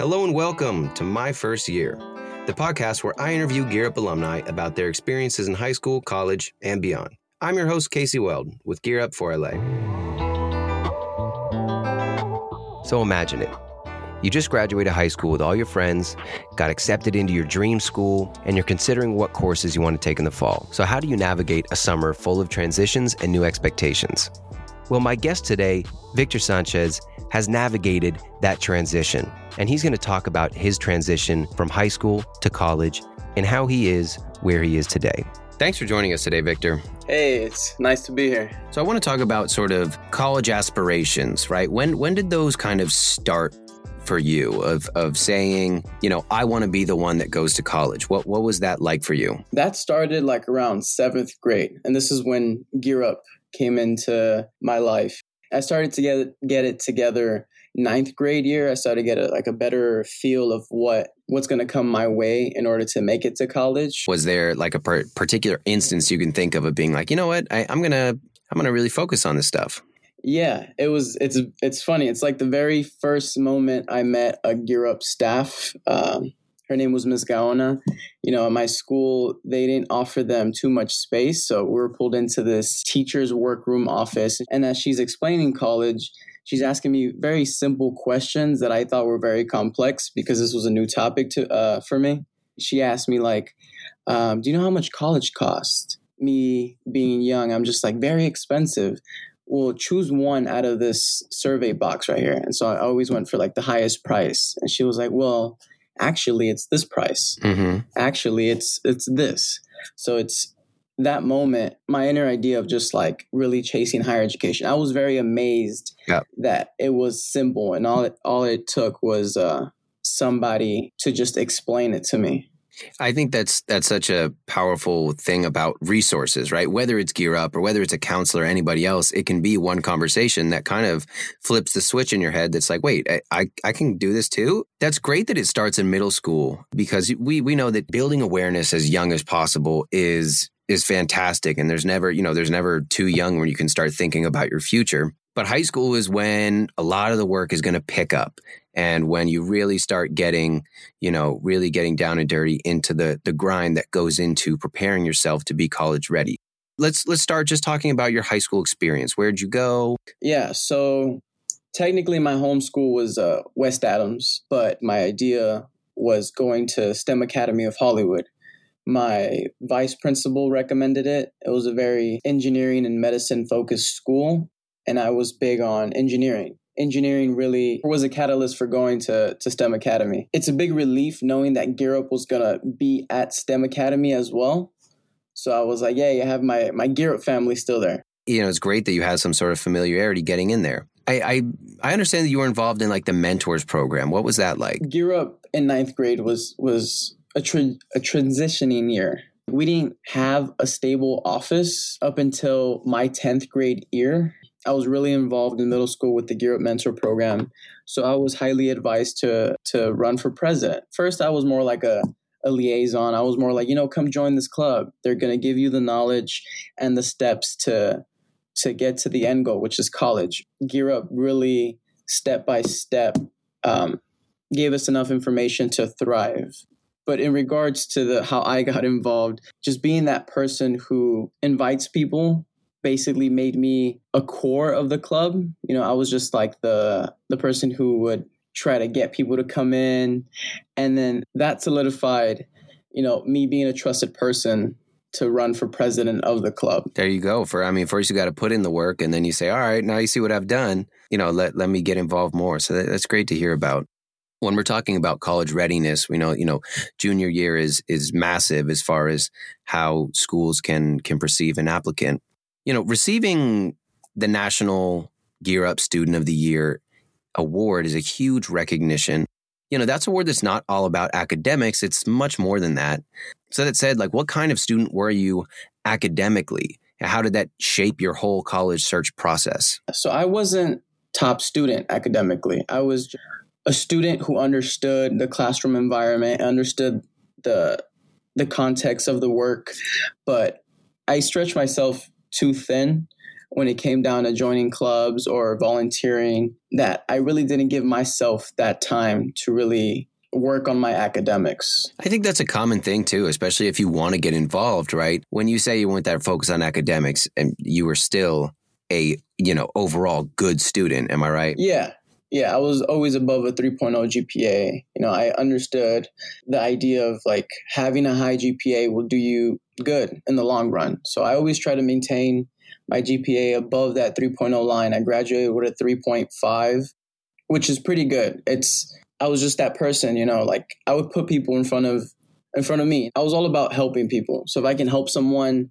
Hello and welcome to My First Year, the podcast where I interview Gear Up alumni about their experiences in high school, college, and beyond. I'm your host, Casey Weld, with Gear Up for LA. So imagine it. You just graduated high school with all your friends, got accepted into your dream school, and you're considering what courses you want to take in the fall. So, how do you navigate a summer full of transitions and new expectations? Well, my guest today, Victor Sanchez, has navigated that transition. And he's going to talk about his transition from high school to college and how he is where he is today. Thanks for joining us today, Victor. Hey, it's nice to be here. So I want to talk about sort of college aspirations, right? When when did those kind of start for you of of saying, you know, I want to be the one that goes to college? What what was that like for you? That started like around 7th grade, and this is when Gear Up came into my life. I started to get get it together ninth grade year. I started to get a, like a better feel of what what's going to come my way in order to make it to college. Was there like a per- particular instance you can think of of being like, you know what, I, I'm gonna I'm gonna really focus on this stuff? Yeah, it was. It's it's funny. It's like the very first moment I met a Gear Up staff. Um, her name was Ms. Gaona. You know, at my school, they didn't offer them too much space. So we were pulled into this teacher's workroom office. And as she's explaining college, she's asking me very simple questions that I thought were very complex because this was a new topic to uh, for me. She asked me like, um, "Do you know how much college costs?" Me being young, I'm just like very expensive. Well, choose one out of this survey box right here. And so I always went for like the highest price. And she was like, "Well, actually it's this price mm-hmm. actually it's it's this so it's that moment my inner idea of just like really chasing higher education i was very amazed yeah. that it was simple and all it all it took was uh somebody to just explain it to me I think that's that's such a powerful thing about resources, right? Whether it's Gear Up or whether it's a counselor or anybody else, it can be one conversation that kind of flips the switch in your head. That's like, wait, I, I, I can do this too. That's great that it starts in middle school because we we know that building awareness as young as possible is is fantastic, and there's never you know there's never too young when you can start thinking about your future. But high school is when a lot of the work is going to pick up and when you really start getting you know really getting down and dirty into the the grind that goes into preparing yourself to be college ready. Let's let's start just talking about your high school experience. Where'd you go? Yeah so technically my home school was uh, west adams but my idea was going to stem academy of hollywood. My vice principal recommended it. It was a very engineering and medicine focused school and i was big on engineering engineering really was a catalyst for going to, to STEM Academy. It's a big relief knowing that Gear Up was going to be at STEM Academy as well. So I was like, yeah, you have my, my Gear Up family still there. You know, it's great that you had some sort of familiarity getting in there. I, I, I understand that you were involved in like the mentors program. What was that like? Gear Up in ninth grade was was a tra- a transitioning year. We didn't have a stable office up until my tenth grade year, I was really involved in middle school with the Gear Up Mentor program. So I was highly advised to to run for president. First, I was more like a, a liaison. I was more like, you know, come join this club. They're going to give you the knowledge and the steps to to get to the end goal, which is college. Gear Up really step by step um, gave us enough information to thrive. But in regards to the how I got involved, just being that person who invites people basically made me a core of the club. You know, I was just like the the person who would try to get people to come in and then that solidified, you know, me being a trusted person to run for president of the club. There you go. For I mean, first you got to put in the work, and then you say, "All right, now you see what I've done. You know, let let me get involved more." So that, that's great to hear about. When we're talking about college readiness, we know you know junior year is is massive as far as how schools can can perceive an applicant you know, receiving the National Gear Up Student of the Year award is a huge recognition. You know, that's a word that's not all about academics, it's much more than that. So that said, like, what kind of student were you academically? How did that shape your whole college search process? So I wasn't top student academically. I was a student who understood the classroom environment, understood the the context of the work, but I stretched myself too thin when it came down to joining clubs or volunteering that I really didn't give myself that time to really work on my academics. I think that's a common thing too, especially if you want to get involved, right? When you say you want that focus on academics and you were still a, you know, overall good student, am I right? Yeah. Yeah, I was always above a 3.0 GPA. You know, I understood the idea of like having a high GPA will do you good in the long run. So I always try to maintain my GPA above that 3.0 line. I graduated with a 3.5, which is pretty good. It's I was just that person, you know, like I would put people in front of in front of me. I was all about helping people. So if I can help someone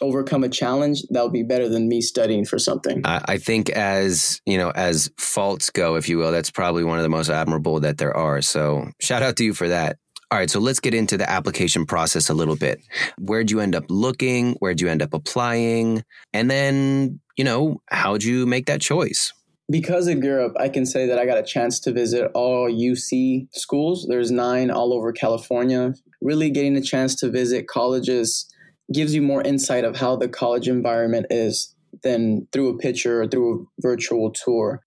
overcome a challenge, that would be better than me studying for something. I, think as you know, as faults go, if you will, that's probably one of the most admirable that there are. So shout out to you for that. All right, so let's get into the application process a little bit. Where'd you end up looking? Where'd you end up applying? And then, you know, how'd you make that choice? because of Gear Up, I can say that I got a chance to visit all UC schools. There's nine all over California. Really getting a chance to visit colleges gives you more insight of how the college environment is than through a picture or through a virtual tour.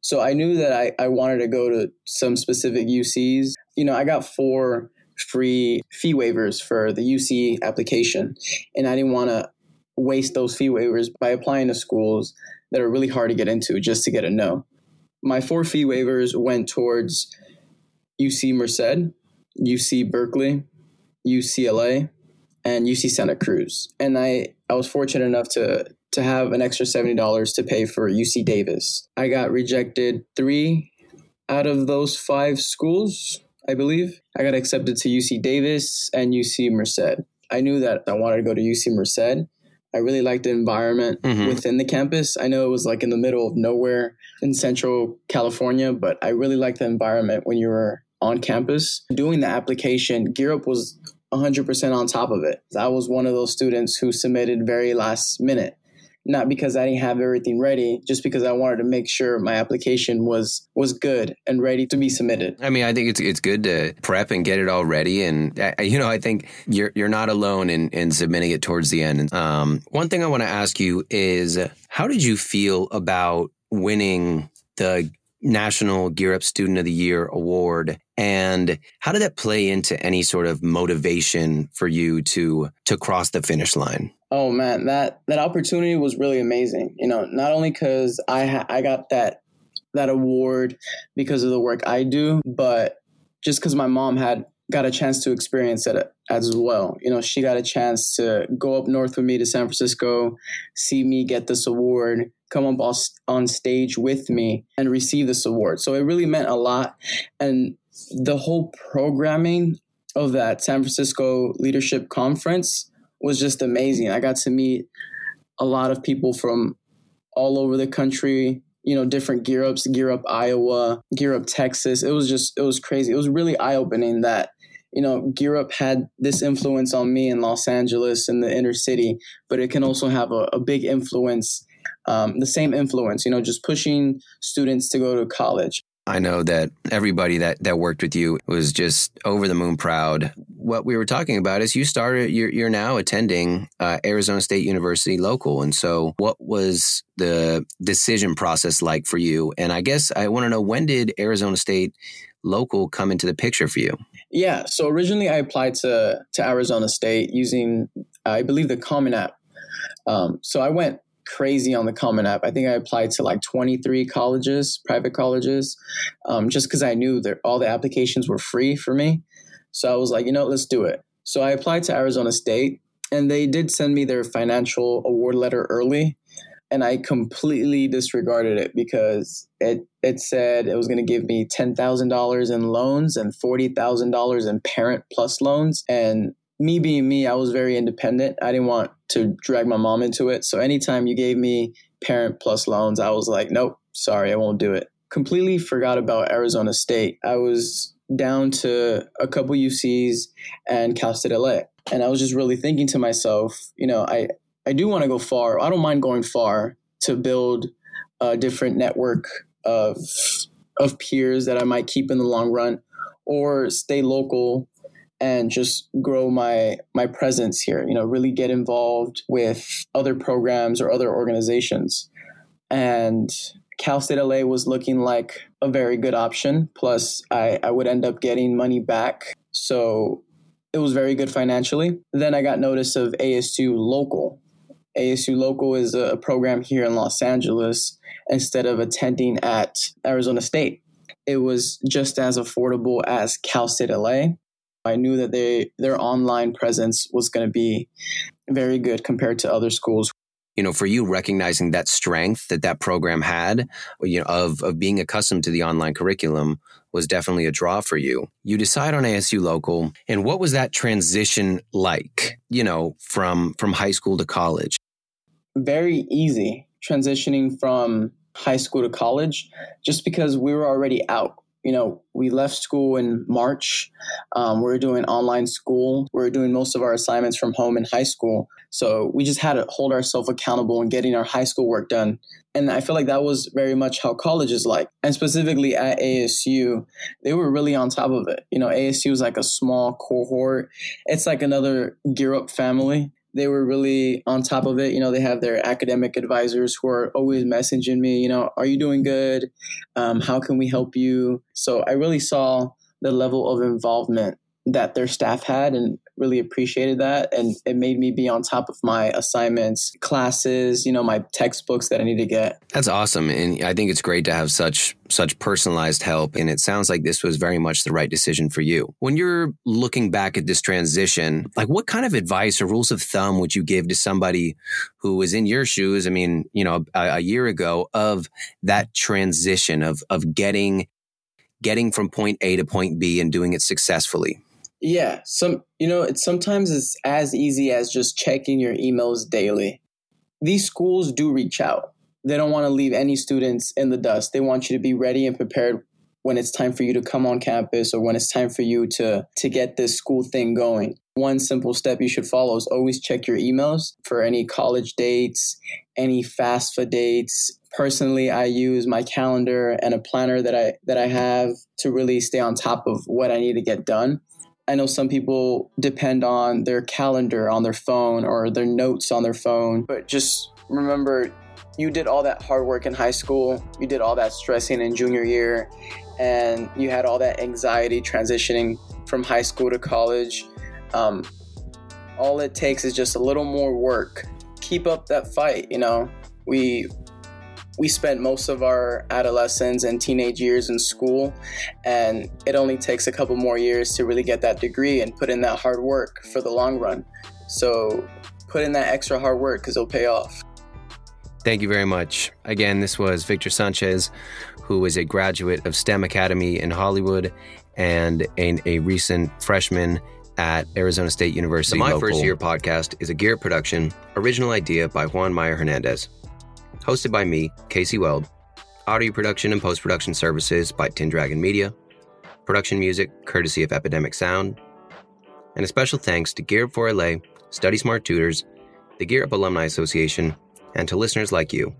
So I knew that I, I wanted to go to some specific UCs. You know, I got four free fee waivers for the UC application, and I didn't want to waste those fee waivers by applying to schools that are really hard to get into just to get a no. My four fee waivers went towards UC Merced, UC Berkeley, UCLA, and UC Santa Cruz. And I, I was fortunate enough to to have an extra $70 to pay for UC Davis. I got rejected three out of those five schools, I believe. I got accepted to UC Davis and UC Merced. I knew that I wanted to go to UC Merced I really liked the environment mm-hmm. within the campus. I know it was like in the middle of nowhere in central California, but I really liked the environment when you were on campus. Doing the application, Gear Up was 100% on top of it. I was one of those students who submitted very last minute not because I didn't have everything ready, just because I wanted to make sure my application was was good and ready to be submitted. I mean, I think it's it's good to prep and get it all ready, and uh, you know, I think you're you're not alone in in submitting it towards the end. Um, one thing I want to ask you is, how did you feel about winning the National Gear Up Student of the Year award and how did that play into any sort of motivation for you to to cross the finish line? Oh man, that that opportunity was really amazing. You know, not only cuz I ha- I got that that award because of the work I do, but just cuz my mom had got a chance to experience it uh, as well. You know, she got a chance to go up north with me to San Francisco, see me get this award, come up on stage with me and receive this award. So it really meant a lot. And the whole programming of that San Francisco Leadership Conference was just amazing. I got to meet a lot of people from all over the country, you know, different gear ups, gear up Iowa, gear up Texas. It was just, it was crazy. It was really eye opening that you know, Gear Up had this influence on me in Los Angeles and in the inner city, but it can also have a, a big influence, um, the same influence, you know, just pushing students to go to college. I know that everybody that, that worked with you was just over the moon proud. What we were talking about is you started, you're, you're now attending uh, Arizona State University local. And so, what was the decision process like for you? And I guess I want to know when did Arizona State local come into the picture for you? Yeah. So originally I applied to to Arizona State using I believe the Common App. Um, so I went crazy on the Common App. I think I applied to like 23 colleges, private colleges, um, just because I knew that all the applications were free for me. So I was like, you know, let's do it. So I applied to Arizona State, and they did send me their financial award letter early and I completely disregarded it because it it said it was going to give me ten thousand dollars in loans and forty thousand dollars in parent plus loans. And me being me, I was very independent. I didn't want to drag my mom into it. So anytime you gave me parent plus loans, I was like, nope, sorry, I won't do it. Completely forgot about Arizona State. I was down to a couple UCs and Cal State LA. And I was just really thinking to myself, you know, I, I do want to go far. I don't mind going far to build a different network of of peers that I might keep in the long run, or stay local and just grow my my presence here you know really get involved with other programs or other organizations. And cal state la was looking like a very good option plus i i would end up getting money back. So it was very good financially. Then i got notice of asu local. Asu local is a program here in los angeles instead of attending at arizona state. It was just as affordable as cal state la I knew that they their online presence was going to be very good compared to other schools. You know, for you recognizing that strength that that program had, you know, of of being accustomed to the online curriculum was definitely a draw for you. You decide on ASU local, and what was that transition like? You know, from from high school to college. Very easy transitioning from high school to college, just because we were already out you know, we left school in March. Um, we are doing online school. We are doing most of our assignments from home in high school. So we just had to hold ourselves accountable and getting our high school work done. And I feel like that was very much how college is like. And specifically at ASU, they were really on top of it. You know, ASU is like a small cohort. It's like another Gear Up family they were really on top of it. You know, they have their academic advisors who are always messaging me, you know, are you doing good? Um, how can we help you? So I really saw the level of involvement that their staff had and really appreciated that. And it made me be on top of my assignments classes you know my textbooks that i need to get. That's awesome. And i think it's great to have such such personalized help. And it sounds like this was very much the right decision for you. When you're looking back at this transition like what kind of advice or rules of thumb would you give to somebody who was in your shoes i mean you know a, a year ago of that transition of of getting getting from point A to point B and doing it successfully? Yeah, some you know, it's sometimes it's as easy as just checking your emails daily. These schools do reach out. They don't want to leave any students in the dust. They want you to be ready and prepared when it's time for you to come on campus or when it's time for you to to get this school thing going. One simple step you should follow is always check your emails for any college dates, any FAFSA dates. Personally, I use my calendar and a planner that I that I have to really stay on top of what I need to get done. I know some people depend on their calendar on their phone or their notes on their phone, but just remember you did all that hard work in high school, you did all that stressing in junior year, and you had all that anxiety transitioning from high school to college. Um, all it takes is just a little more work. Keep up that fight, you know. We we spent most of our adolescence and teenage years in school, and it only takes a couple more years to really get that degree and put in that hard work for the long run. So put in that extra hard work because it'll pay off. Thank you very much. Again, this was Victor Sanchez, who is a graduate of STEM Academy in Hollywood and a, a recent freshman at Arizona State University. The My Local. First Year podcast is a Gear production, original idea by Juan Meyer Hernandez hosted by me, Casey Weld. Audio production and post production services by Tin Dragon Media. Production music courtesy of Epidemic Sound. And a special thanks to Gear Up for LA, Study Smart Tutors, the Gear Up Alumni Association, and to listeners like you.